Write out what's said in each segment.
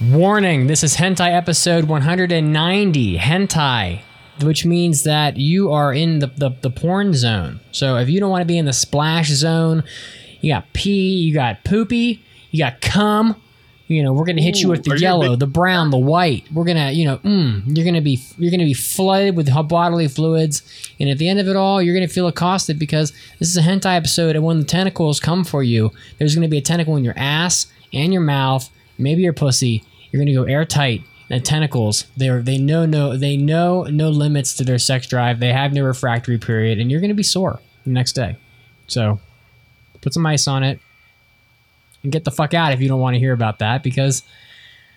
Warning this is Hentai episode 190. Hentai, which means that you are in the, the, the porn zone. So if you don't want to be in the splash zone, you got pee, you got poopy, you got cum. You know, we're gonna hit you with the are you a yellow, big- the brown, the white. We're gonna, you know, mm, you're gonna be you're gonna be flooded with bodily fluids, and at the end of it all, you're gonna feel accosted because this is a hentai episode, and when the tentacles come for you, there's gonna be a tentacle in your ass and your mouth, maybe your pussy. You're gonna go airtight. And tentacles, they're they know no they know no limits to their sex drive. They have no refractory period, and you're gonna be sore the next day. So, put some ice on it and get the fuck out if you don't want to hear about that because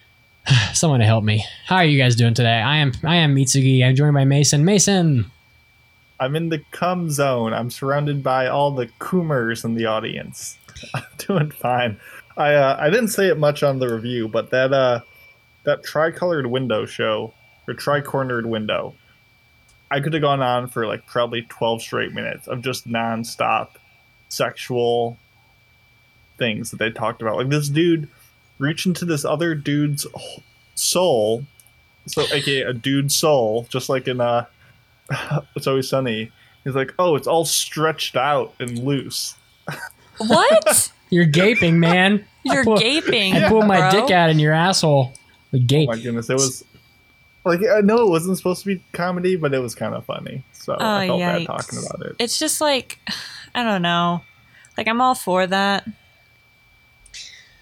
someone to help me. How are you guys doing today? I am I am Mitsugi. I'm joined by Mason. Mason, I'm in the cum zone. I'm surrounded by all the coomers in the audience. I'm doing fine. I uh, I didn't say it much on the review, but that uh that tricolored window show or tri-cornered window, I could have gone on for like probably 12 straight minutes of just non-stop sexual things that they talked about. Like this dude reach into this other dude's soul, so aka a dude's soul, just like in uh it's always sunny. He's like, oh, it's all stretched out and loose. What? You're gaping, man. You're I pull, gaping. I pulled my bro. dick out in your asshole. The Oh my goodness, it was like uh, I know it wasn't supposed to be comedy, but it was kind of funny. So I Oh, felt bad talking about it. It's just like, I don't know. Like I'm all for that.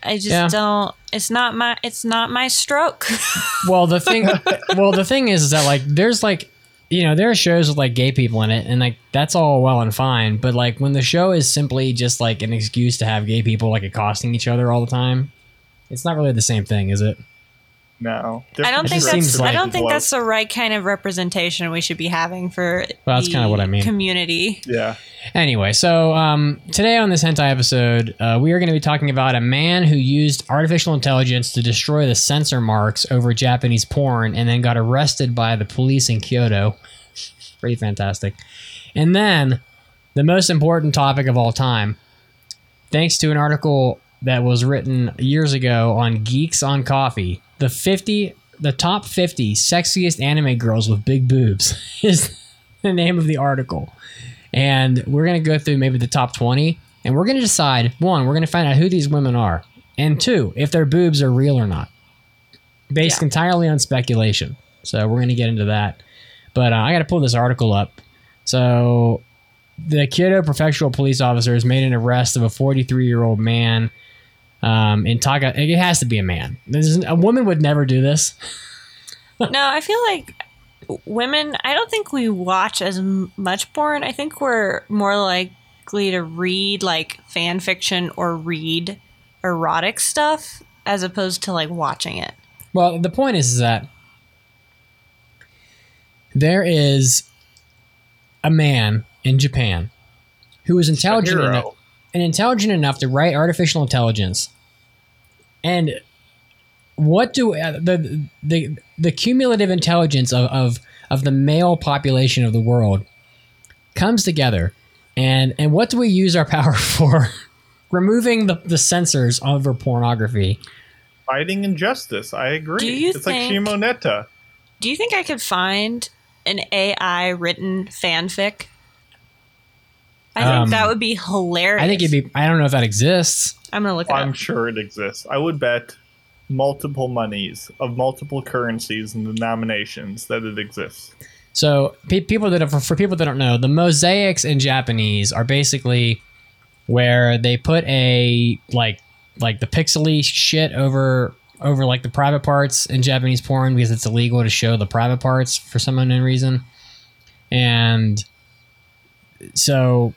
I just Yeah. don't. It's not my. It's not my stroke. Well, the thing, well, the thing is, is that like there's like, you know, there are shows with like gay people in it, and like that's all well and fine. But like when the show is simply just like an excuse to have gay people like accosting each other all the time, it's not really the same thing, is it? No, I don't think that's. seems I don't think that's the right kind of representation we should be having for. Well, that's kinda what I mean. Community. Yeah, Anyway, so um, today on this hentai episode, uh, we are going to be talking about a man who used artificial intelligence to destroy the censor marks over Japanese porn and then got arrested by the police in Kyoto. Pretty fantastic. And then the most important topic of all time, thanks to an article that was written years ago on Geeks on Coffee, the 50 the top 50 sexiest anime girls with big boobs is the name of the article. And we're going to go through maybe the top 20 and we're going to decide one we're going to find out who these women are and two if their boobs are real or not. Based Yeah. entirely on speculation. So we're going to get into that. But uh, i got to pull this article up. So the kyoto prefectural police officers made an arrest of a 43 year old man um, in Taka. It has to be a man. This is, a woman would never do this. no, I feel like women. I don't think we watch as much porn. I think we're more likely to read like fan fiction or read erotic stuff as opposed to like watching it. Well, the point is, is that there is a man in Japan who is intelligent enough, and intelligent enough to write artificial intelligence. And what do uh, the the the cumulative intelligence of, of of the male population of the world comes together, and and what do we use our power for? Removing the, the censors over pornography. fighting injustice. I agree. Do you it's like think- Shimoneta. Do you think I could find an AI written fanfic? I think Um, that would be hilarious. I think it'd be. I don't know if that exists. I'm gonna look it I'm up. sure it exists. I would bet multiple monies of multiple currencies and denominations that it exists. So pe- people that for, for people that don't know, the mosaics in Japanese are basically where they put a like like the pixely shit over over like the private parts in Japanese porn because it's illegal to show the private parts for some unknown reason, and so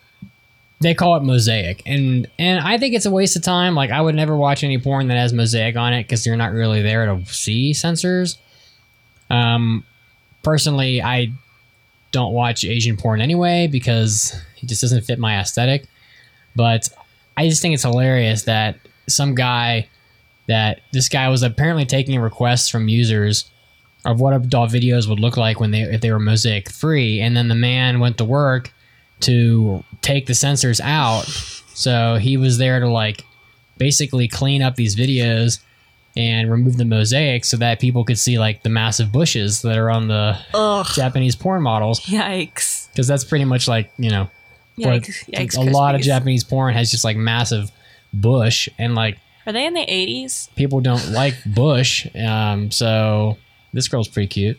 they call it mosaic and and I think it's a waste of time. Like I would never watch any porn that has mosaic on it because you're not really there to see censors. Um, personally, I don't watch Asian porn anyway because it just doesn't fit my aesthetic. But I just think it's hilarious that some guy that this guy was apparently taking requests from users of what adult videos would look like when they if they were mosaic free, and then the man went to work to take the sensors out. So he was there to like basically clean up these videos and remove the mosaic so that people could see like the massive bushes that are on the Ugh. Japanese porn models Yikes. because that's pretty much like you know Yikes. Yikes. a lot of Japanese porn has just like massive bush and like Are they in the 80s? people don't like bush um so this girl's pretty cute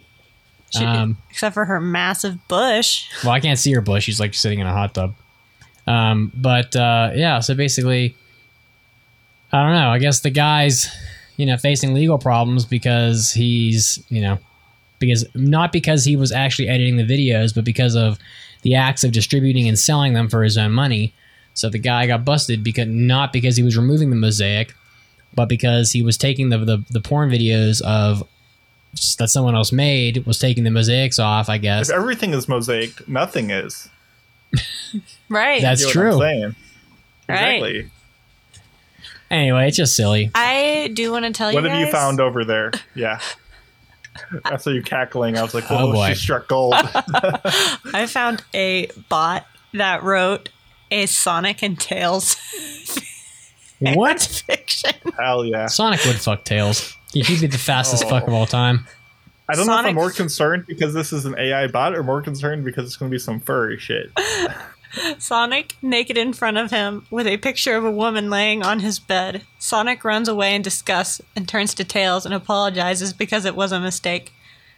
She- um Except for her massive bush. well i can't see her bush. She's like sitting in a hot tub. Um but uh yeah so basically i don't know. I guess the guy's you know facing legal problems because he's you know because not because he was actually editing the videos but because of the acts of distributing and selling them for his own money. So the guy got busted because not because he was removing the mosaic but because he was taking the the, the porn videos of that someone else made was taking the mosaics off i guess If everything is mosaiced, nothing is. Right. That's You know true. What I'm saying? Right. Exactly. Anyway, it's just silly. I do want to tell What you What have you found over there? Yeah. I saw you cackling. I was like, Oh, "Oh, boy. she struck gold." I found a bot that wrote a Sonic and Tails What? fiction. Hell yeah! Sonic would fuck Tails. He'd be the fastest oh. fuck of all time. I don't know if I'm more concerned because this is an AI bot, or more concerned because it's going to be some furry shit. Sonic naked in front of him with a picture of a woman laying on his bed. Sonic runs away in disgust and turns to Tails and apologizes because it was a mistake.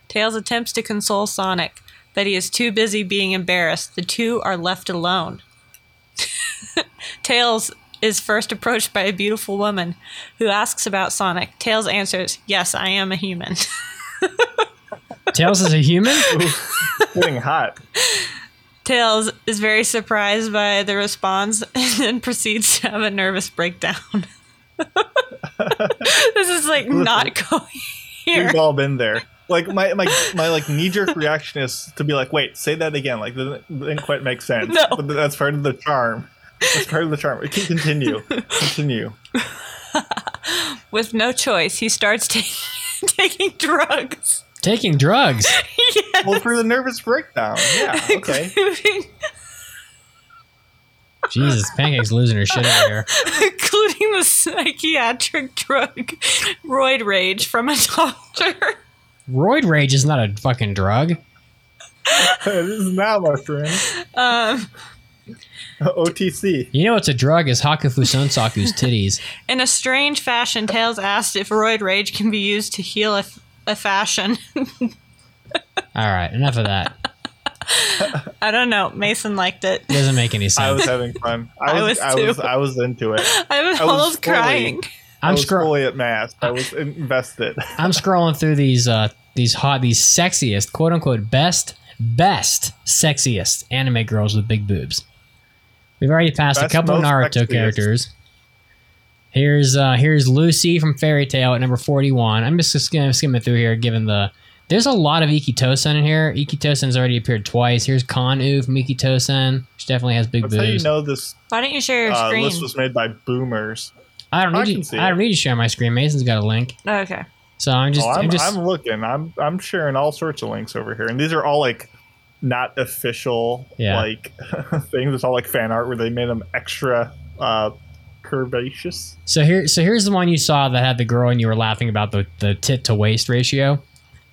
Tails attempts to console Sonic, but he is too busy being embarrassed. The two are left alone. Tails is first approached by a beautiful woman who asks about Sonic. Tails answers, Yes, I am a human. Tails is a human? Getting hot. Tails is very surprised by the response and then proceeds to have a nervous breakdown. this is like not going here. We've all been there. Like my my my like knee jerk reaction is to be like, "Wait, say that again." Like that didn't quite make sense. No. But that's part of the charm. That's part of the charm. It can continue. Continue. With no choice, he starts taking taking drugs. Taking drugs. Well, for the nervous breakdown. Yeah. Okay. Including, Jesus, Pancake's losing her shit over here. including the psychiatric drug roid rage from a doctor. Roid rage is not a fucking drug. this is now, my friend. Um, OTC. You know what's a drug is Hakufu Sonsaku's titties. in a strange fashion, Tails asked if roid rage can be used to heal a, a fashion. All right, enough of that. I don't know. Mason liked it. It doesn't make any sense. I was having fun. I I was, was I was, too. I was into it. I was I was almost fully- crying. I I'm was scro- fully at mass. I was invested. I'm scrolling through these uh these hot these sexiest quote unquote best best sexiest anime girls with big boobs. We've already passed a couple most Naruto characters. Here's uh here's Lucy from Fairy Tail at number 41. I'm just skimming, skimming through here given the there's a lot of Ikki Tousen in here. Ikki Tousen's already appeared twice. Here's Kanu from Ikki Tousen, which definitely has big That's how you boobs. know this Why don't you share your uh, screen? list was made by boomers. I don't need can to, I don't it. need to share my screen. Mason's got a link. Oh, okay. So I'm just oh, I'm, I'm just I'm looking. I'm I'm sharing all sorts of links over here, and these are all like not official Yeah. like things. It's all like fan art where they made them extra uh, curvaceous. So here, so here's the one you saw that had the girl, and you were laughing about the, the tit to waist ratio.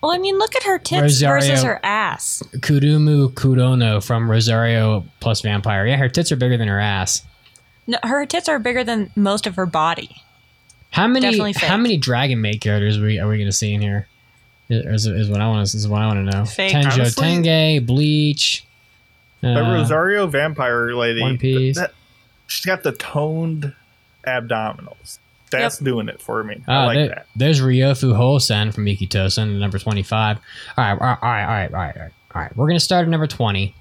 Well, I mean, look at her tits Rosario. versus her ass. Kurumu Kurono from Rosario plus Vampire. Yeah, her tits are bigger than her ass. No, her tits are bigger than most of her body. How many? Definitely. How many Dragon Maid characters are we, are we going to see in here? Is, is what I want to is what I want to know. Fake. Tenjo Honestly- Tenge, Bleach. That uh, Rosario vampire lady, One Piece. that- she's got the toned abdominals. That's doing it for me. I ah, like there- that. There's Ryofu Hosen from Ikki Tousen, number 25. All right, all right, all right, all right, all right, all right. All right, we're going to start at number 20.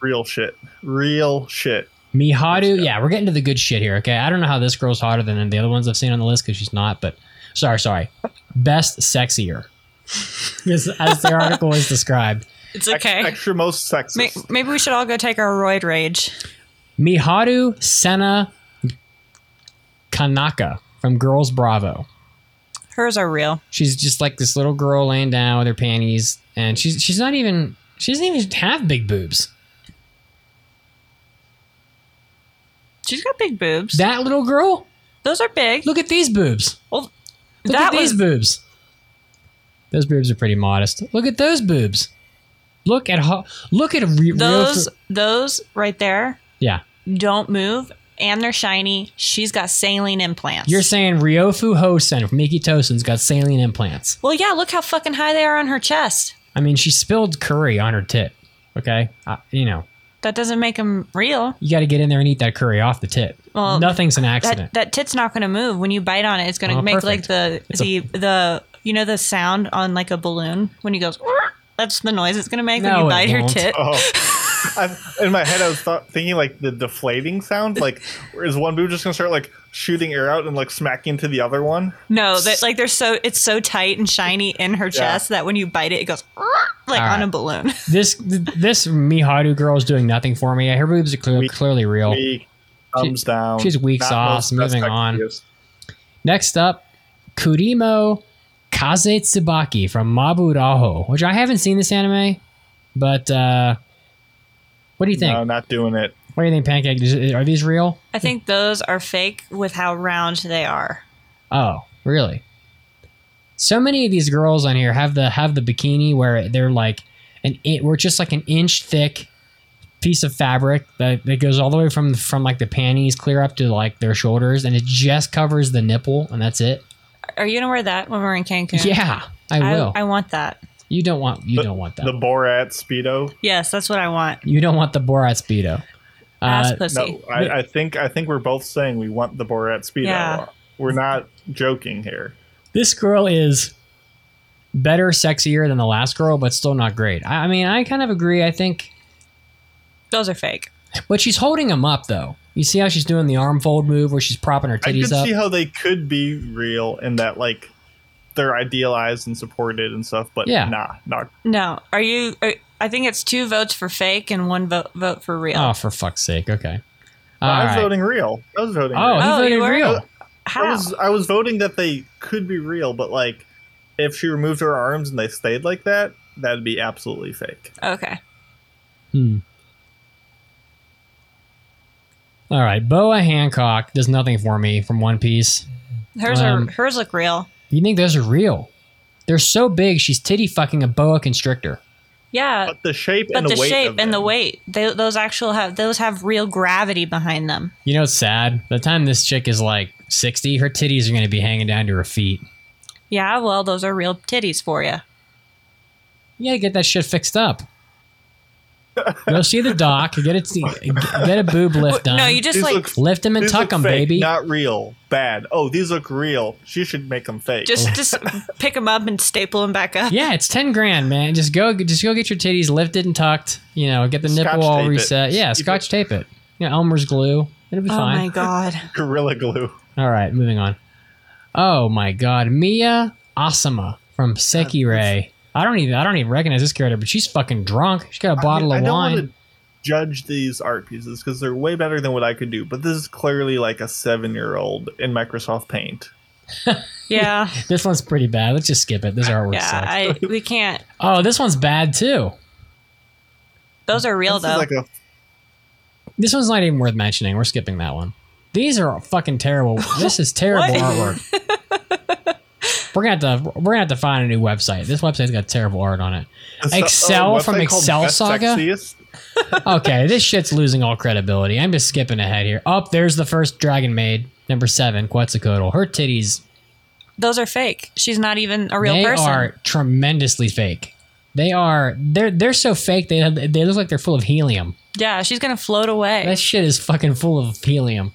Real shit. Real shit. Miharu, yeah, we're getting to the good shit here. Okay, I don't know how this girl's hotter than the other ones I've seen on the list because she's not. But sorry, sorry, best sexier, as, as the article is described. It's Ex- okay. extra most May- sexist. Maybe we should all go take our roid rage. Miharu Sena Kanaka from Girls Bravo. Hers are real. She's just like this little girl laying down with her panties, and she's she's not even she doesn't even have big boobs. She's got big boobs. That little girl, Those are big. look at these boobs. Well, Look That at these was- boobs. Those boobs are pretty modest. Look at those boobs. Look at how. Look at a re- Those real- those right there Yeah, don't move and they're shiny. She's got saline implants. you're saying Ryofu Hosen from Ikki Tousen's got saline implants. well, yeah. Look how fucking high they are on her chest. I mean, she spilled curry on her tit. Okay, uh, you know, That doesn't make them real. you got to get in there and eat that curry off the tit. Well, Nothing's an accident. That that tit's not going to move when you bite on it. It's going to Oh, make like the It's a- the the you know the sound on like a balloon when he goes. That's the noise it's going to make when you bite her won't. tit. Oh. I'm, in my head, I was thought, thinking like the deflating sound. Like, is one boob just gonna start like shooting air out and like smacking into the other one? No, that like they're so it's so tight and shiny in her chest that when you bite it, it goes like All on a balloon. this this Miharu girl is doing nothing for me. Her boobs are clear, We- clearly real. Weak, thumbs down. she's weak not sauce, moving on. Next up, Kuriko Kaze Tsubaki from Maburaho, which I haven't seen this anime, but uh, what do you think? No, not doing it. what do you think, Pancake? Are these real? I think those are fake with how round they are. Oh, really? So many of these girls on here have the have the bikini where they're like an in, we're just like an inch thick piece of fabric that, that goes all the way from from like the panties clear up to like their shoulders and it just covers the nipple and that's it. Are you gonna wear that when we're in Cancun? Yeah, I will. I, want that. you don't want you The- don't want that. The Borat speedo. Yes, that's what I want. you don't want the Borat speedo. Ass Uh, pussy. No, I, I think I think we're both saying we want the Borat speedo. Yeah. We're not joking here. this girl is better, sexier than the last girl, but still not great. I, I mean, I kind of agree. I think Those are fake. But she's holding him up though. You see how she's doing the arm fold move where she's propping her I titties could up? see how they could be real in that like they're idealized and supported and stuff, but Yeah. nah, not No, are you? Are, I think it's two votes for fake and one vote vote for real. oh, for fuck's sake. Okay. All I was right. voting real. I was voting Oh, real. he Oh, voted you were? real. I How? was I was voting that they could be real, but like if she removed her arms and they stayed like that, that'd be absolutely fake. okay. Hmm. All right. Boa Hancock does nothing for me from One Piece. Hers Um, are hers look real. You think those are real? They're so big, she's titty fucking a boa constrictor. Yeah, But the shape but and the, the weight shape of and the weight, they, those actual have those have real gravity behind them. You know, it's sad. By the time this chick is like 60, her titties are going to be hanging down to her feet. Yeah, well, those are real titties for you. You got to get that shit fixed up. Go see the doc, get a, get a boob lift done. No, you just These like look- lift them and tuck them, fake, baby. Not real. Bad. Oh, these look real. She should make them fake. just just pick them up and staple them back up. Yeah, it's ten grand, man. Just go, just go get your titties lifted and tucked. You know, get the Scotch nipple all tape it. reset. Yeah, Keep scotch tape it. You know, Elmer's glue. It'll be Oh fine. Oh my god. Gorilla glue. All right, moving on. Oh my God, Miya Asama from Sekirei. I don't even, I don't even recognize this character, but she's fucking drunk. She's got a bottle I, of I don't wine. want to judge these art pieces because they're way better than what I could do. But this is clearly like a seven-year-old in Microsoft Paint. Yeah. This one's pretty bad. Let's just skip it. This artwork Yeah, sucks. I we can't. oh, this one's bad too. Those are real This though. like a This one's not even worth mentioning. We're skipping that one. These are fucking terrible. This is terrible artwork. We're gonna have to we're gonna have to find a new website. This website's got terrible art on it. a- Excel a from Excel Saga? Okay, this shit's losing all credibility. I'm just skipping ahead here. Up there's the first Dragon Maid, number seven, Quetzalcoatl. Her titties, Those are fake. She's not even a real they person. They are tremendously fake. They are they're they're so fake they have, they look like they're full of helium. Yeah, she's gonna float away. That shit is fucking full of helium.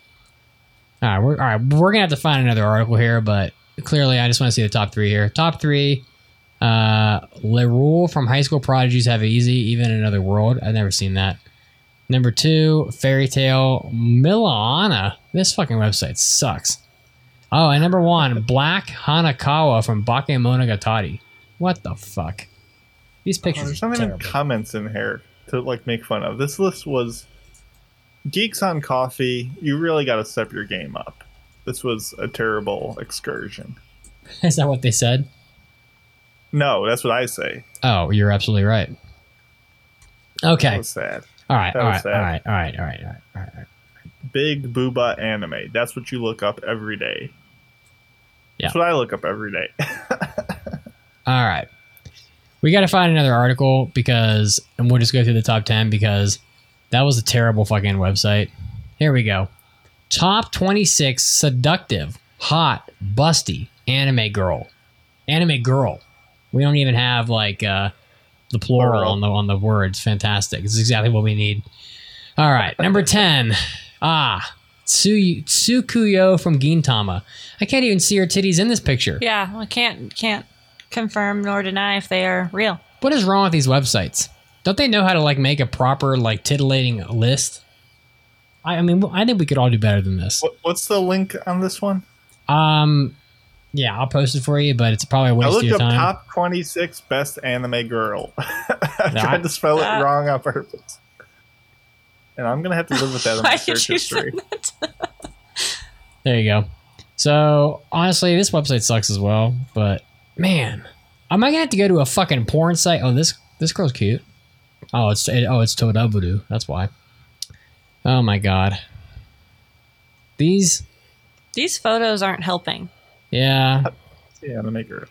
All right, we're all right. We're gonna have to find another article here, but clearly, I just want to see the top three here. Top three. Uh, Lyrule from High School Prodigies Have It Easy, Even in Another World. I've never seen that. Number two, Fairy Tail Milana. This fucking website sucks. Oh, and number one, Black Hanekawa from Bakemonogatari. What the fuck? These Oh, pictures there's are not even terrible. comments in here to like make fun of. This list was geeks on coffee. You really got to step your game up. This was a terrible excursion. Is that what they said? No, that's what I say. Oh, you're absolutely right. Okay. That was sad. All right, all right, sad. all right, all right, all right, all right, all right. Big booba anime. That's what you look up every day. Yeah. That's what I look up every day. All right. We got to find another article because, and we'll just go through the top 10 because that was a terrible fucking website. Here we go. Top 26 seductive, hot, busty anime girl. Anime girl. We don't even have like uh, the plural Plural. on the on the words. Fantastic. It's exactly what we need. All right, number 10. Ah, Tsu- Tsukuyo from Gintama. I can't even see her titties in this picture. Yeah, I can't can't confirm nor deny if they are real. What is wrong with these websites? Don't they know how to like make a proper like titillating list? I, I mean, I think we could all do better than this. What, what's the link on this one? Um, yeah, I'll post it for you, but it's probably a waste of looked your up time. top 26 best anime girl. I Yeah. tried to spell it Uh, wrong on purpose. And I'm going to have to live with that in my Why search history. There you go. So honestly, this website sucks as well. But man, am I gonna have to go to a fucking porn site? Oh, this this girl's cute. Oh, it's it, oh it's Todabudu. That's why. Oh my god. These, These photos aren't helping. yeah, Yeah, anime girl.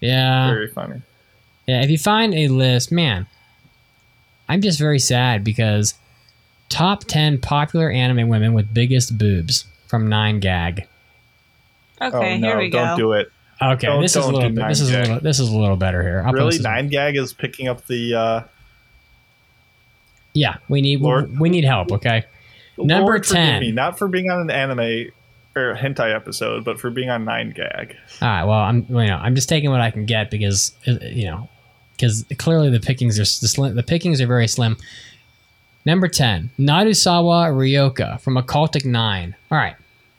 yeah. Very funny. Yeah, if you find a list, man, I'm just very sad because top 10 popular anime women with biggest boobs from 9gag. Okay, oh, no, here we go. don't go. do it. Okay, Don't- this is a don't little do bit, this is a little this is a little better here. I'll really? post this- 9gag is picking up the. Uh, Yeah, we need Lord. we need help, okay? Number Lord 10. Me, not for being on an anime or hentai episode, but for being on 9gag. All right, well, I'm you know, I'm just taking what I can get because uh, you know, cuz clearly the pickings are the, slim, the pickings are very slim. Number 10, Narusawa Ryoka from Occultic 9. All right.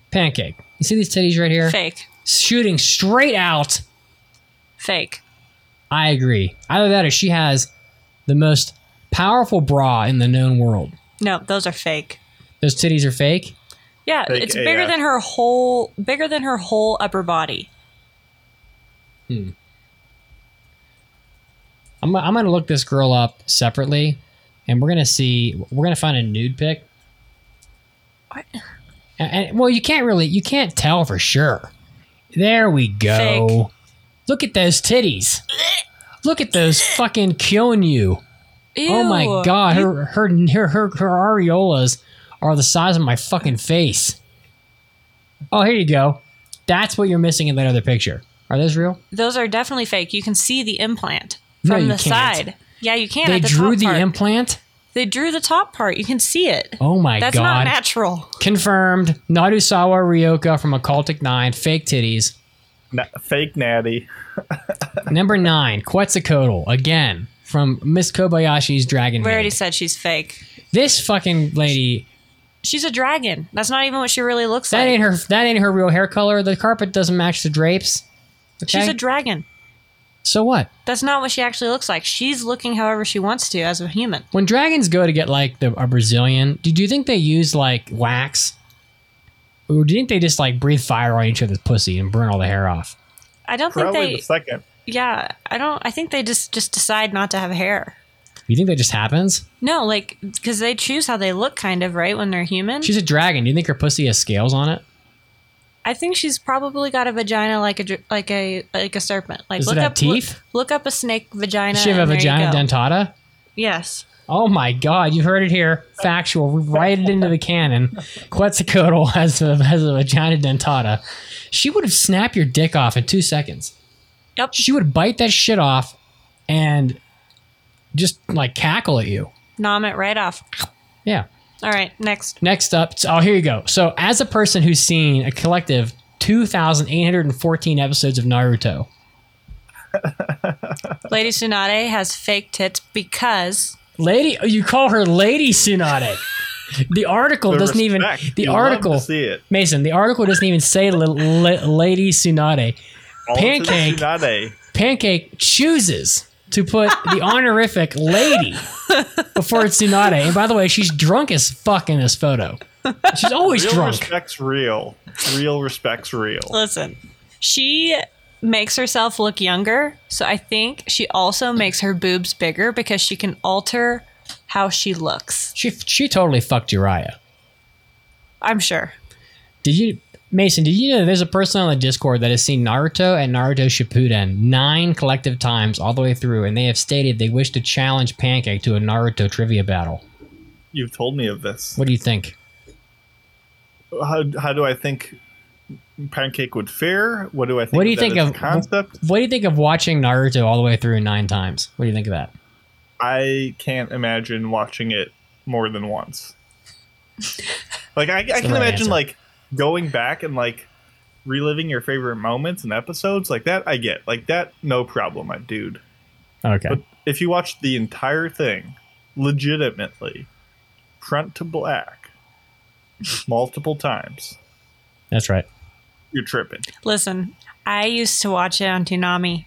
Pancake. You see these titties right here? Fake. shooting straight out. Fake. I agree. Either that or she has the most powerful bra in the known world. No, those are fake. Those titties are fake. Yeah, Fake it's bigger AF. than her whole bigger than her whole upper body. Hmm. I'm, I'm going to look this girl up separately and we're going to see, we're going to find a nude pic. What? And, and- well, you can't really, you can't tell for sure. There we go. Fake. Look at those titties. Look at those fucking killing you. Oh my god, her her her her, her areolas are the size of my fucking face. Oh, here you go. That's what you're missing in that other picture. Are those real? those are definitely fake. You can see the implant No, from you the can't. side. Yeah, you can. they at the drew top the part. implant. They drew the top part. You can see it. Oh my That's god. That's not natural. Confirmed. Narusawa Ryoka from Occultic 9, fake titties. Na- fake natty. Number 9, Quetzalcoatl, again, from Miss Kobayashi's Dragon We already Maid. said she's fake. This fucking lady, She's a dragon. That's not even what she really looks that like. ain't her that ain't her real hair color. The carpet doesn't match the drapes. Okay? She's a dragon. so what? That's not what she actually looks like. She's looking however she wants to as a human. When dragons go to get like the a Brazilian, do, do you think they use like wax? Or do you think they just like breathe fire on each other's pussy and burn all the hair off? I don't Probably think they. Probably the second. Yeah, I don't. I think they just just decide not to have hair. You think that just happens? No, like because they choose how they look, kind of right when they're human. She's a dragon. Do you think her pussy has scales on it? I think she's probably got a vagina like a like a like a serpent. Like Does look up teeth? Look, up a snake vagina. Does she have a and there you vagina dentata? Yes. Oh my god, you heard it here. Factual. Write it into the canon. Quetzalcoatl has a, has a vagina dentata. She would have snapped your dick off in two seconds. Yep. She would bite that shit off and just like cackle at you. Nom it right off. Yeah. All right. Next. Next up, oh, here you go. So, as a person who's seen a collective 2,814 episodes of Naruto, Lady Tsunade has fake tits because Lady, you call her Lady Tsunade. The article The doesn't even. The You love article, to see it. Mason. The article doesn't even say li- li- Lady Tsunade. All Pancake. Tsunade. Pancake chooses to put the honorific lady before Tsunade. And by the way, she's drunk as fuck in this photo. She's always Real drunk. respect's real. Real respect's real. listen, she makes herself look younger. So I think she also makes her boobs bigger because she can alter how she looks. She she totally fucked Jiraiya. I'm sure. Did you? Mason, did you know there's a person on the Discord that has seen Naruto and Naruto Shippuden nine collective times all the way through, and they have stated they wish to challenge Pancake to a Naruto trivia battle. You've told me of this. What do you think? How, how do I think Pancake would fare? What do I think? What do you that think of concept? What do you think of watching Naruto all the way through nine times? What do you think of that? I can't imagine watching it more than once. like I, I can imagine answer. like going back and like reliving your favorite moments and episodes like that. I get like that, no problem, my dude. Okay. But if you watch the entire thing, legitimately, front to black, multiple times, That's right. you're tripping. Listen, I used to watch it on Toonami.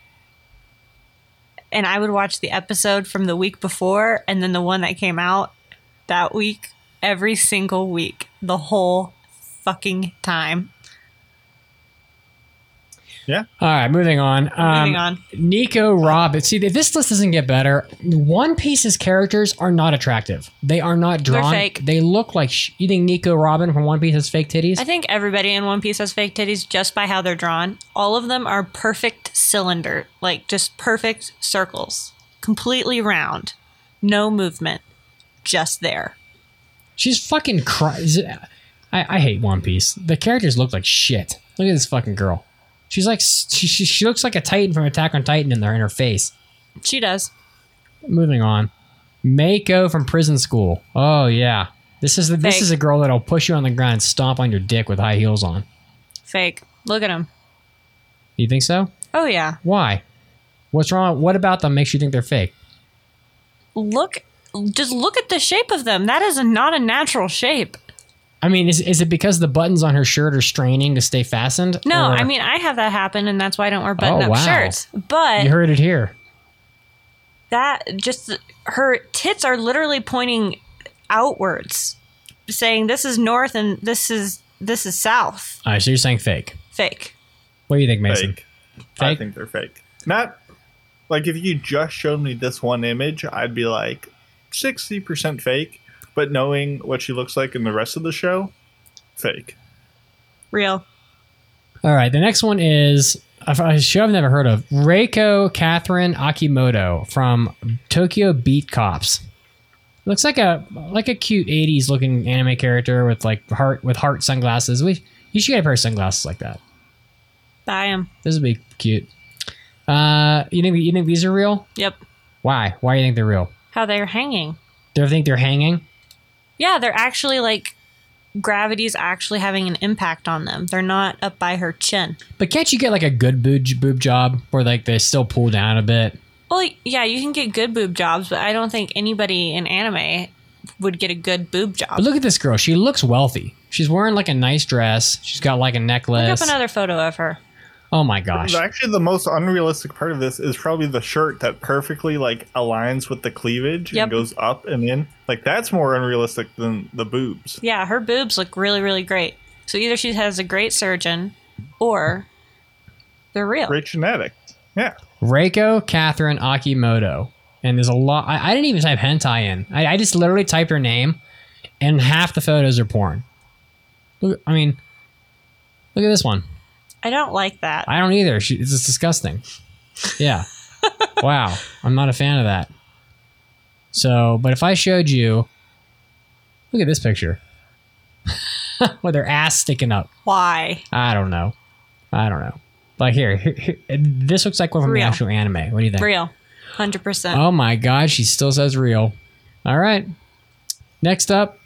And I would watch the episode from the week before and then the one that came out that week every single week, the whole fucking time. Yeah. All right, moving on. Um, Moving on. Nico Robin. See, if this list doesn't get better, One Piece's characters are not attractive. They are not They're drawn. fake. They look like. Sh- you think Nico Robin from One Piece has fake titties? I think everybody in One Piece has fake titties just by how they're drawn. All of them are perfect cylinder, like just perfect circles, completely round, no movement, just there. She's fucking crazy. I, I hate One Piece. The characters look like shit. Look at this fucking girl. She's like she, she, she looks like a Titan from Attack on Titan in there in her face. She does. Moving on. Mako from Prison School. Oh yeah. This is the, this Fake. is a girl that'll push you on the ground and stomp on your dick with high heels on. Fake. Look at him. You think so? Oh, yeah. Why? What's wrong? What about them makes you think they're fake? Look, just look at the shape of them. That is a, not a natural shape. I mean, is, is it because the buttons on her shirt are straining to stay fastened? No, Or- I mean, I have that happen, and that's why I don't wear button up Oh, wow. shirts. But you heard it here. that just her tits are literally pointing outwards saying this is north and this is this is south All right, so you're saying fake. fake What do you think, Mason? Fake. I think they're fake. Not like if you just showed me this one image, I'd be like sixty percent fake. But knowing what she looks like in the rest of the show, fake. real All right, the next one is a a show I've never heard of. Reiko Catherine Akimoto from Tokyo Beat Cops. Looks like a like a cute '80s looking anime character with like heart with heart sunglasses. We you should get a pair of sunglasses like that. Buy them. This would be cute. Uh, you think you think these are real? yep Why? Why do you think they're real? how they're hanging Do you think they're hanging? Yeah they're actually like gravity's actually having an impact on them they're not up by her chin But can't you get like a good boob boob job where like they still pull down a bit? well yeah you can get good boob jobs but i don't think anybody in anime would get a good boob job But look at this girl. She looks wealthy. She's wearing like a nice dress. She's got like a necklace. look up another photo of her oh my gosh. Actually, the most unrealistic part of this is probably the shirt that perfectly like aligns with the cleavage Yep. and goes up and in. Like that's more unrealistic than the boobs. Yeah, her boobs look really, really great. So either she has a great surgeon or they're real. Great genetics. Yeah. Reiko Catherine Akimoto. And there's a lot. I, I didn't even type hentai in. I, I just literally typed her name, and half the photos are porn. Look, I mean, look at this one. I don't like that. I don't either. She, it's just disgusting. Yeah. wow. I'm not a fan of that. So, but if I showed you, look at this picture with her ass sticking up. Why? I don't know. I don't know. But here, here, here this looks like one from Real. the actual anime. What do you think? Real. 100%. Oh my god, she still says real. All right. Next up,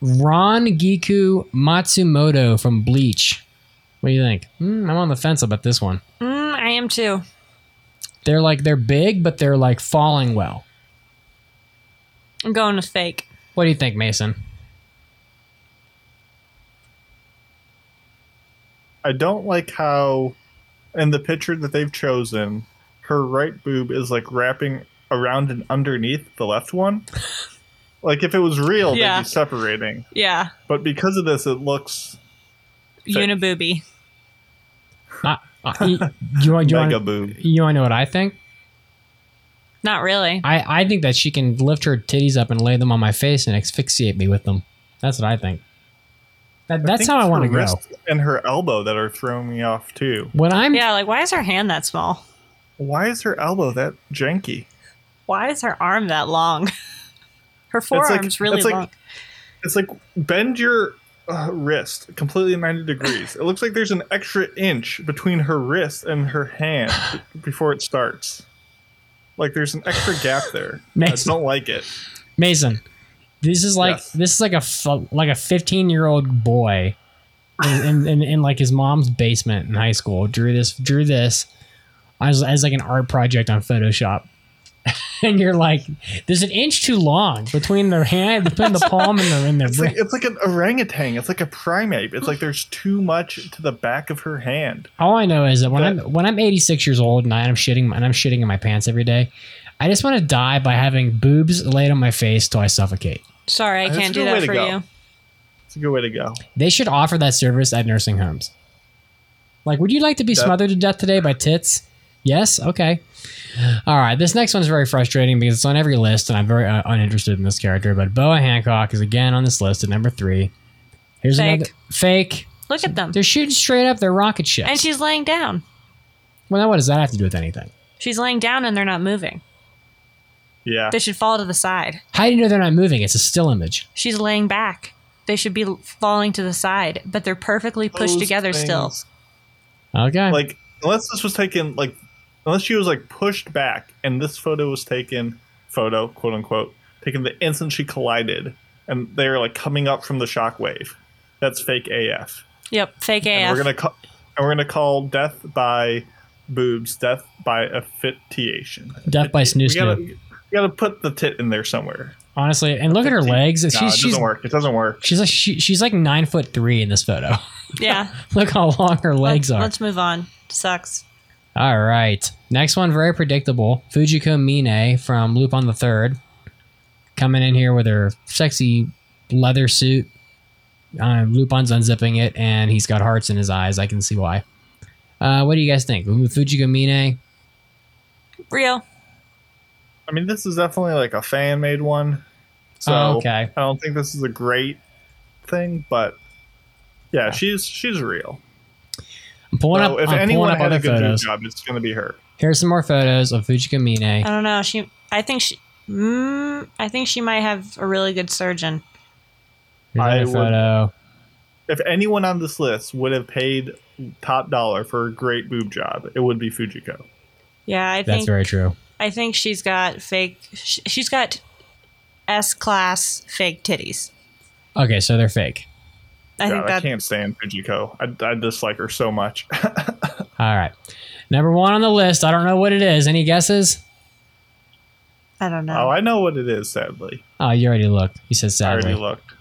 Ron Giku Matsumoto from Bleach. What do you think? Hmm, I'm on the fence about this one. Mm, I am too. They're like they're big, but they're like falling well. I'm going with fake. What do you think, Mason? I don't like how in the picture that they've chosen, her right boob is like wrapping around and underneath the left one. Like if it was real, Yeah. they'd be separating. Yeah. But because of this, it looks Unibooby. Uh, uh, you, you, want- you, mega want, you want to know what I think? Not really. I, I think that she can lift her titties up and lay them on my face and asphyxiate me with them. That's what I think. That, that's think how I want to her go. And her elbow that are throwing me off too. When I'm Yeah, like why is her hand that small? Why is her elbow that janky? Why is her arm that long? Her like- forearm's really it's like- long. It's like bend your uh, wrist completely 90 degrees. It looks like there's an extra inch between her wrist and her hand before it starts. Like there's an extra gap there. I Mason. don't like it. Mason, this is like Yes. this is like a like a 15 year old boy in, in, in, in like his mom's basement in high school drew this drew this as, as like an art project on Photoshop. and you're like, there's an inch too long between their hand, between the palm and the and It's the like, it's like an orangutan. It's like a primate. It's like there's too much to the back of her hand. All I know is that when That- I'm when I'm 86 years old and I'm shitting and I'm shitting in my pants every day, I just want to die by having boobs laid on my face till I suffocate. Sorry, I That's can't do that for go. you. It's a good way to go. They should offer that service at nursing homes. Like, would you like to be That- smothered to death today by tits? Yes. Okay. All right. This next one's very frustrating because it's on every list, and I'm very uh, uninterested in this character. But Boa Hancock is again on this list at number three. Here's Fake. another fake. Look at them. They're shooting straight up They're rocket ships. And she's laying down. well, now what does that have to do with anything? She's laying down and they're not moving. Yeah. They should fall to the side. How do you know they're not moving? It's a still image. She's laying back. They should be falling to the side, but they're perfectly pushed Those together still. Okay. Like unless this was taken like unless she was like pushed back and this photo was taken photo quote unquote taken the instant she collided and they're like coming up from the shockwave. That's fake AF. Yep, fake AF. And we're gonna call and we're gonna call death by boobs death by asphyxiation. Death by snoo We gotta, snoo. we gotta put the tit in there somewhere. Honestly, and look at her legs. No, she's it doesn't work. It doesn't work. she's like she, she's like nine foot three in this photo. yeah. look how long her legs let's, are. let's move on. Sucks. All right. Next one, very predictable. Fujiko Mine from Lupin the Third, coming in here with her sexy leather suit. Uh, Lupin's unzipping it, and he's got hearts in his eyes. I can see why. Uh, what do you guys think? Fujiko Mine? Real. I mean, this is definitely like a fan made one. So Oh, okay. I don't think this is a great thing, but yeah, she's she's real. I'm pulling So up. if I'm anyone pulling up had other a good photos. job, it's going to be her. Here's some more photos of Fujiko Mine. I don't know. She. I think she. Mm, I think she might have a really good surgeon. Here's I another would- photo. If anyone on this list would have paid top dollar for a great boob job, it would be Fujiko. Yeah, I think That's very true. I think she's got fake. She's got S class fake titties. Okay, so they're fake. I God, think I can't stand Fujiko. I, I dislike her so much. All right. Number one on the list. I don't know what it is. Any guesses? I don't know. oh, I know what it is. Sadly, Oh, you already looked. You said sadly. I already looked.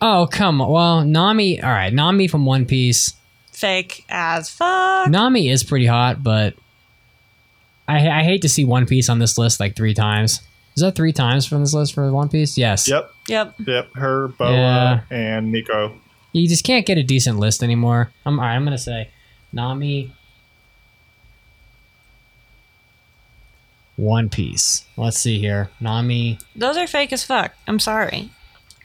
Oh, come on. Well, Nami. All right, Nami from One Piece. fake as fuck. Nami is pretty hot, but I, I hate to see One Piece on this list like three times. Is that three times from this list for One Piece? Yes. Yep, Yep. yep. Her, Boa, Yeah. and Nico. You just can't get a decent list anymore. I'm all right, I'm gonna say Nami. One Piece. Let's see here. Nami. Those are fake as fuck. I'm sorry.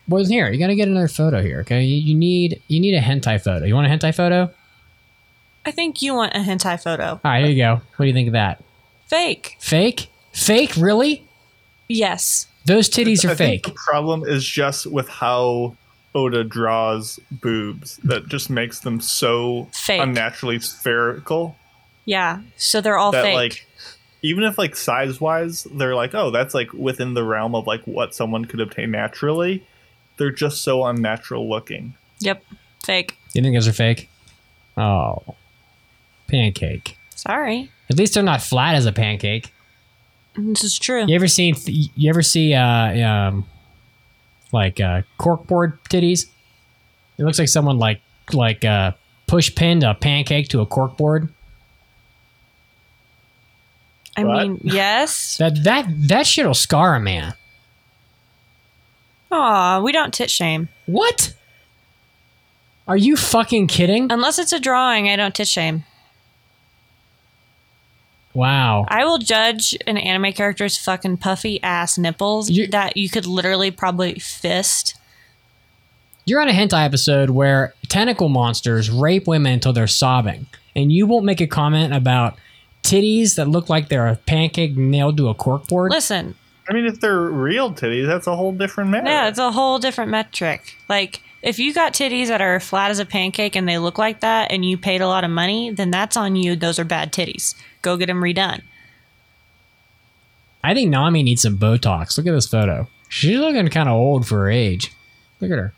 Well, here you gotta get another photo here. Okay, you, you need you need a hentai photo. You want a hentai photo? I think you want a hentai photo. All right, here you go. What do you think of that? Fake. Fake? Fake? Really? Yes. Those titties are I think fake. the problem is just with how Oda draws boobs that just makes them so Fake. unnaturally spherical Yeah. So they're all that fake. like even if like size wise they're like oh that's like within the realm of like what someone could obtain naturally they're just so unnatural looking yep. Fake. You think those are fake? Oh, pancake. Sorry. At least they're not flat as a pancake. This is true. You ever seen? You ever see? Uh, um, like uh, corkboard titties. It looks like someone like like uh, push pinned a pancake to a corkboard. I What? mean, yes. That that that shit'll scar a man. Aw, we don't tit shame. What? Are you fucking kidding? Unless it's a drawing, I don't tit shame. Wow. I will judge an anime character's fucking puffy ass nipples You- that you could literally probably fist. You're on a hentai episode where tentacle monsters rape women until they're sobbing, and you won't make a comment about titties that look like they're a pancake nailed to a corkboard. Listen, I mean, if they're real titties, that's a whole different matter. yeah, it's a whole different metric. Like, if you got titties that are flat as a pancake and they look like that and you paid a lot of money, then that's on you. Those are bad titties. Go get them redone. I think Nami needs some Botox. Look at this photo. She's looking kind of old for her age. Look at her.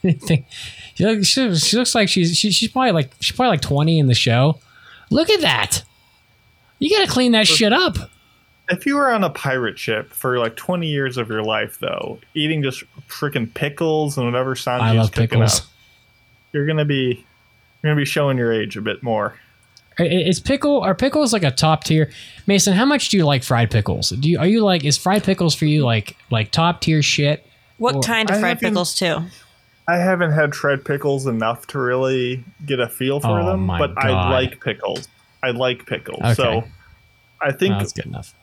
she, looks, she, looks like she's she, she's probably like she's probably like twenty in the show. Look at that. You gotta clean that shit up. If you were on a pirate ship for like 20 years of your life, though, eating just freaking pickles and whatever sounds I love picking pickles. up, you're gonna be you're gonna be showing your age a bit more. I- Is pickle are pickles like a top tier? Mason, how much do you like fried pickles? Do you are you like is fried pickles for you like like top tier shit? What Well, kind of I fried pickles, too? I haven't had fried pickles enough to really get a feel for Oh them, my but I like pickles. I like pickles. Okay. So I think Oh, that's good enough.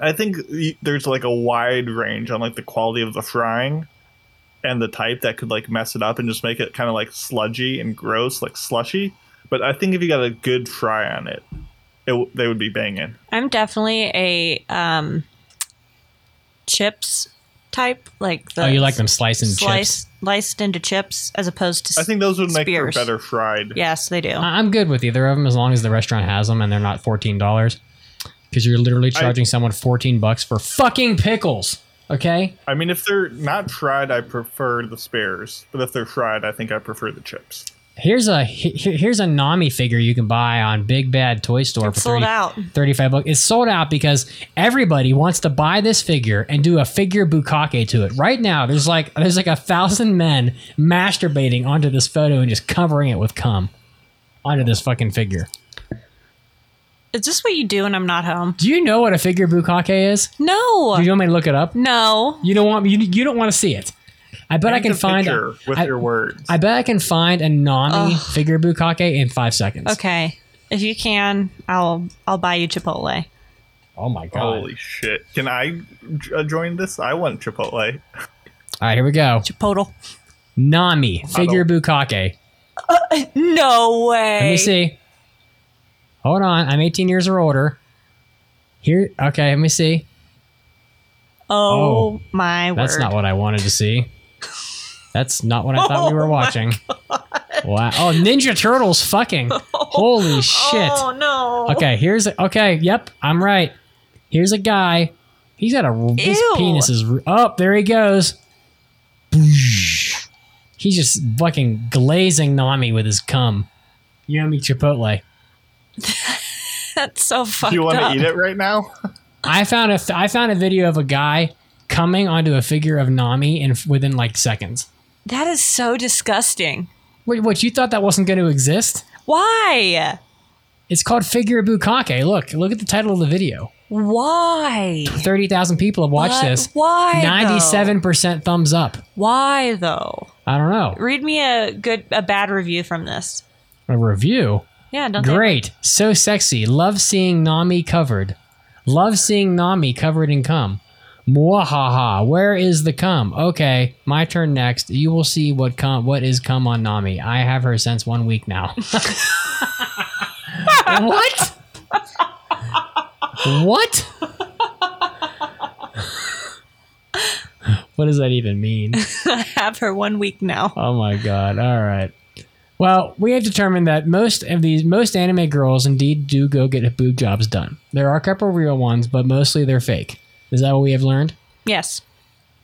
I think there's like a wide range on like the quality of the frying and the type that could like mess it up and just make it kind of like sludgy and gross, like slushy. But I think if you got a good fry on it, it they would be banging. I'm definitely a um, chips type. Like the Oh, you like them sliced in slice, chips? sliced into chips as opposed to I think those would make Spears. for better fried. Yes, they do. I'm good with either of them as long as the restaurant has them and they're not fourteen dollars. Because you're literally charging someone fourteen bucks for fucking pickles. Okay. I mean, if they're not fried, I prefer the spares. But if they're fried, I think I prefer the chips. Here's a here's a Nami figure you can buy on Big Bad Toy Store It's for sold 30 out. 35 bucks. It's sold out because everybody wants to buy this figure and do a figure bukkake to it. Right now, there's like there's like a thousand men masturbating onto this photo and just covering it with cum onto this fucking figure. Is this what you do when I'm not home? Do you know what a figure bukkake is? No. Do you want me to look it up? no. You don't want you, you don't want to see it. I bet I can a find picture with I, your words. I bet I can find a Nami figure bukkake in five seconds. Okay. If you can, I'll I'll buy you Chipotle. Oh my god! Holy shit! Can I uh, join this? I want Chipotle. All right, here we go. Chipotle. Nami figure bukkake. No way. Let me see. Hold on, I'm 18 years or older. Here, okay, let me see. Oh, Oh, my word. That's not what I wanted to see. That's not what I thought we were Oh watching. Wow. Oh, Ninja Turtles fucking. Holy shit. Oh no. Okay, here's a, okay. Yep, I'm right. Here's a guy. He's got a his penis is oh there he goes. He's just fucking glazing Nami with his cum. Yummy Chipotle. That's so fucked Do you want up. to eat it right now? I found a I found a video of a guy coming onto a figure of Nami in within like seconds. That is so disgusting. Wait, what you thought that wasn't going to exist? Why? It's called Figure Bukkake. Look, look at the title of the video. Why? Thirty thousand people have watched What? this. Why? Ninety-seven percent thumbs up. Why though? I don't know. Read me a good, a bad review from this. A review. Yeah, don't Great. So sexy. Love seeing Nami covered. Love seeing Nami covered in cum. Mwahaha. Where is the cum? Okay, my turn next. You will see what cum what is cum on Nami. I have her since one week now. what? what? what does that even mean? I have her one week now. Oh my god. All right. Well, we have determined that most of these most anime girls indeed do go get boob jobs done. There are a couple real ones, but mostly they're fake. Is that what we have learned? Yes.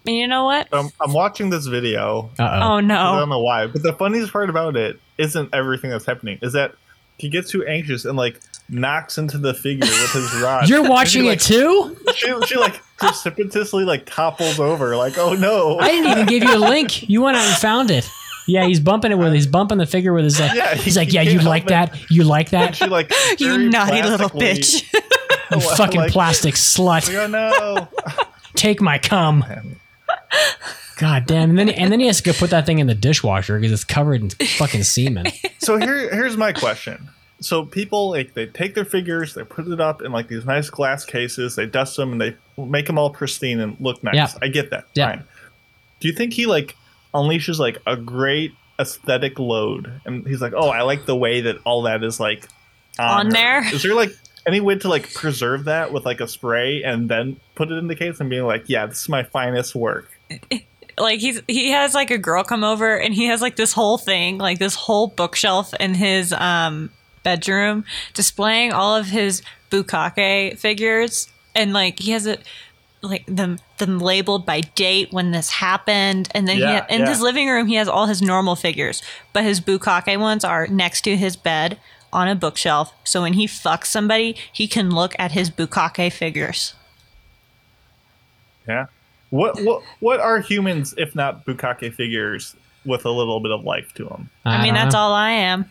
And you know what? Um, I'm watching this video. Uh Oh oh. I don't know why, but the funniest part about it isn't everything that's happening. Is that he gets too anxious and like knocks into the figure with his rod. You're watching she, it too? She, she like precipitously like topples over. Like, oh no! I didn't even give you a link. You went out and found it. Yeah, he's bumping it with he's bumping the figure with his like Yeah, he's like, Yeah, you can't like help that? You like And that? she like You naughty little bitch. Oh, you fucking like, plastic slut. like, oh no! Take my cum. God damn. And then and then he has to go put that thing in the dishwasher because it's covered in fucking semen. so here here's my question so people like they take their figures they put it up in like these nice glass cases they dust them and they make them all pristine and look nice Yeah. i get that Yeah. fine do you think he like unleashes like a great aesthetic load, and he's like, "Oh, I like the way that all that is like On her." there? Is there like any way to like preserve that with like a spray and then put it in the case and being like, "Yeah, this is my finest work." like he's he has like a girl come over and he has like this whole thing like this whole bookshelf in his um bedroom displaying all of his bukkake figures and like he has it like them them labeled by date when this happened and then he Yeah, in yeah. his living room he has all his normal figures but his bukkake ones are next to his bed on a bookshelf so when he fucks somebody he can look at his bukkake figures Yeah. What what what are humans if not bukkake figures with a little bit of life to them? i, mean that's uh-huh. all i am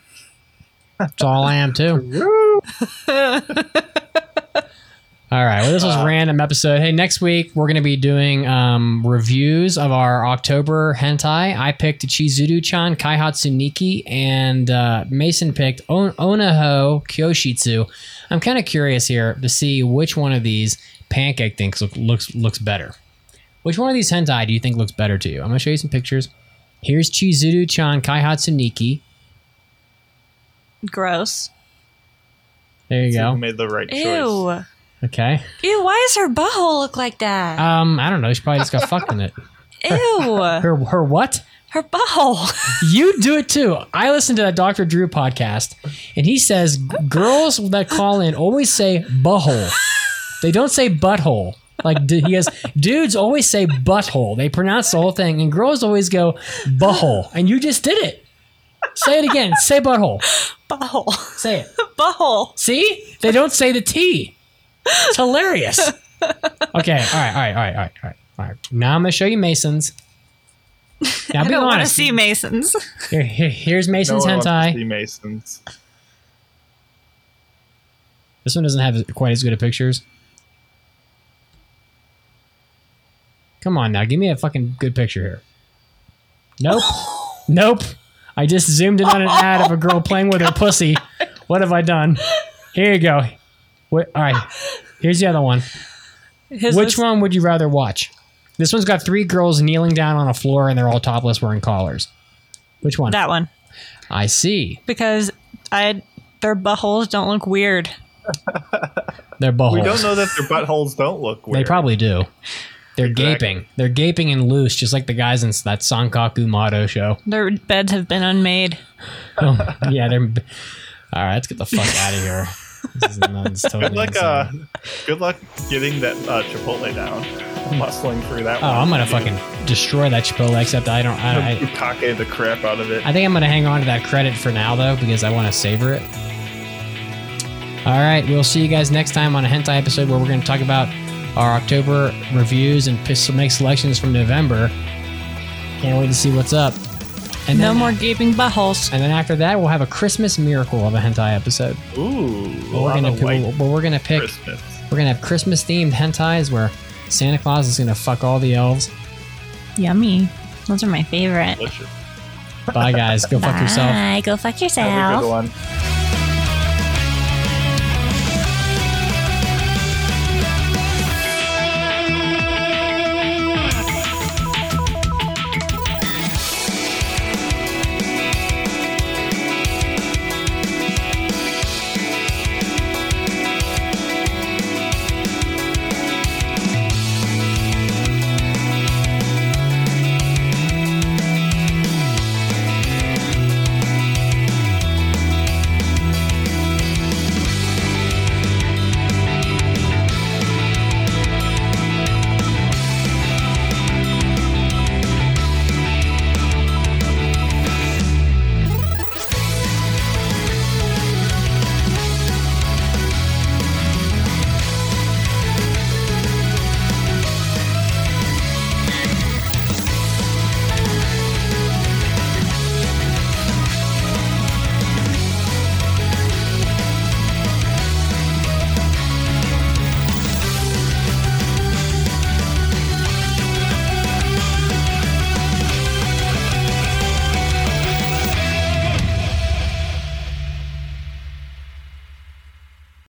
That's all I am too. All right. Well, this was a random episode. Hey, next week we're going to be doing um, reviews of our October hentai. I picked Chizuru-chan, Kaihatsu Nikki, and uh, Mason picked On- Onaho Kyoshitsu. I'm kind of curious here to see which one of these Pancake thinks look, looks looks better. Which one of these hentai do you think looks better to you? I'm going to show you some pictures. Here's Chizuru-chan, Kaihatsu Nikki. gross There you So go. who made the right choice? ew Okay. Ew, why does her butthole look like that? Um, I don't know. She probably just got fucked in it. Ew. Her her what? Her butthole. You do it too. I listened to that Dr. Drew podcast, and he says girls that call in always say butthole. They don't say butthole. Like d- he goes, dudes always say butthole. They pronounce the whole thing, and girls always go butthole. And you just did it. Say it again. Say butthole. Butthole. Say it. Butthole. See? They don't say the T. It's hilarious. Okay. All right. All right. All right. All right. All right. All right. Now I'm gonna show you Mason's. Now I be don't want to honest. see Masons. Here, here- here's No Mason's one wants to hentai. see Masons. This one doesn't have quite as good of pictures. Come on now, give me a fucking good picture here. Nope. nope. I just zoomed in on an ad of a girl playing with her oh pussy. What have I done? Here you go. What, all right. Here's the other one. His Which was- one would you rather watch? This one's got three girls kneeling down on a floor and they're all topless wearing collars. Which one? That one. I see. Because I their buttholes don't look weird. They're buttholes. We don't know that their buttholes don't look weird. They probably do. They're Exactly. gaping. They're gaping and loose, just like the guys in that Sankaku Mado show. Their beds have been unmade. Oh, yeah, they're. All right, let's get the fuck out of here. This is, this totally Good luck. Uh, good luck getting that uh, Chipotle down, muscling through that. oh, I'm gonna fucking destroy that Chipotle. Except I don't. I, I, Bukkake the crap out of it. I think I'm gonna hang on to that credit for now though, because I want to savor it. All right, we'll see you guys next time on a hentai episode where we're gonna talk about our October reviews and piss- make selections from November. Can't wait to see what's up. And No then- more gaping buttholes. And then after that, we'll have a Christmas miracle of a hentai episode. Ooh, Where we're gonna white where we're gonna pick Christmas. we're gonna have Christmas themed hentais where Santa Claus is gonna fuck all the elves. Yummy. Those are my favorite. Delicious. Bye guys, go fuck yourself. Bye. Go fuck yourself.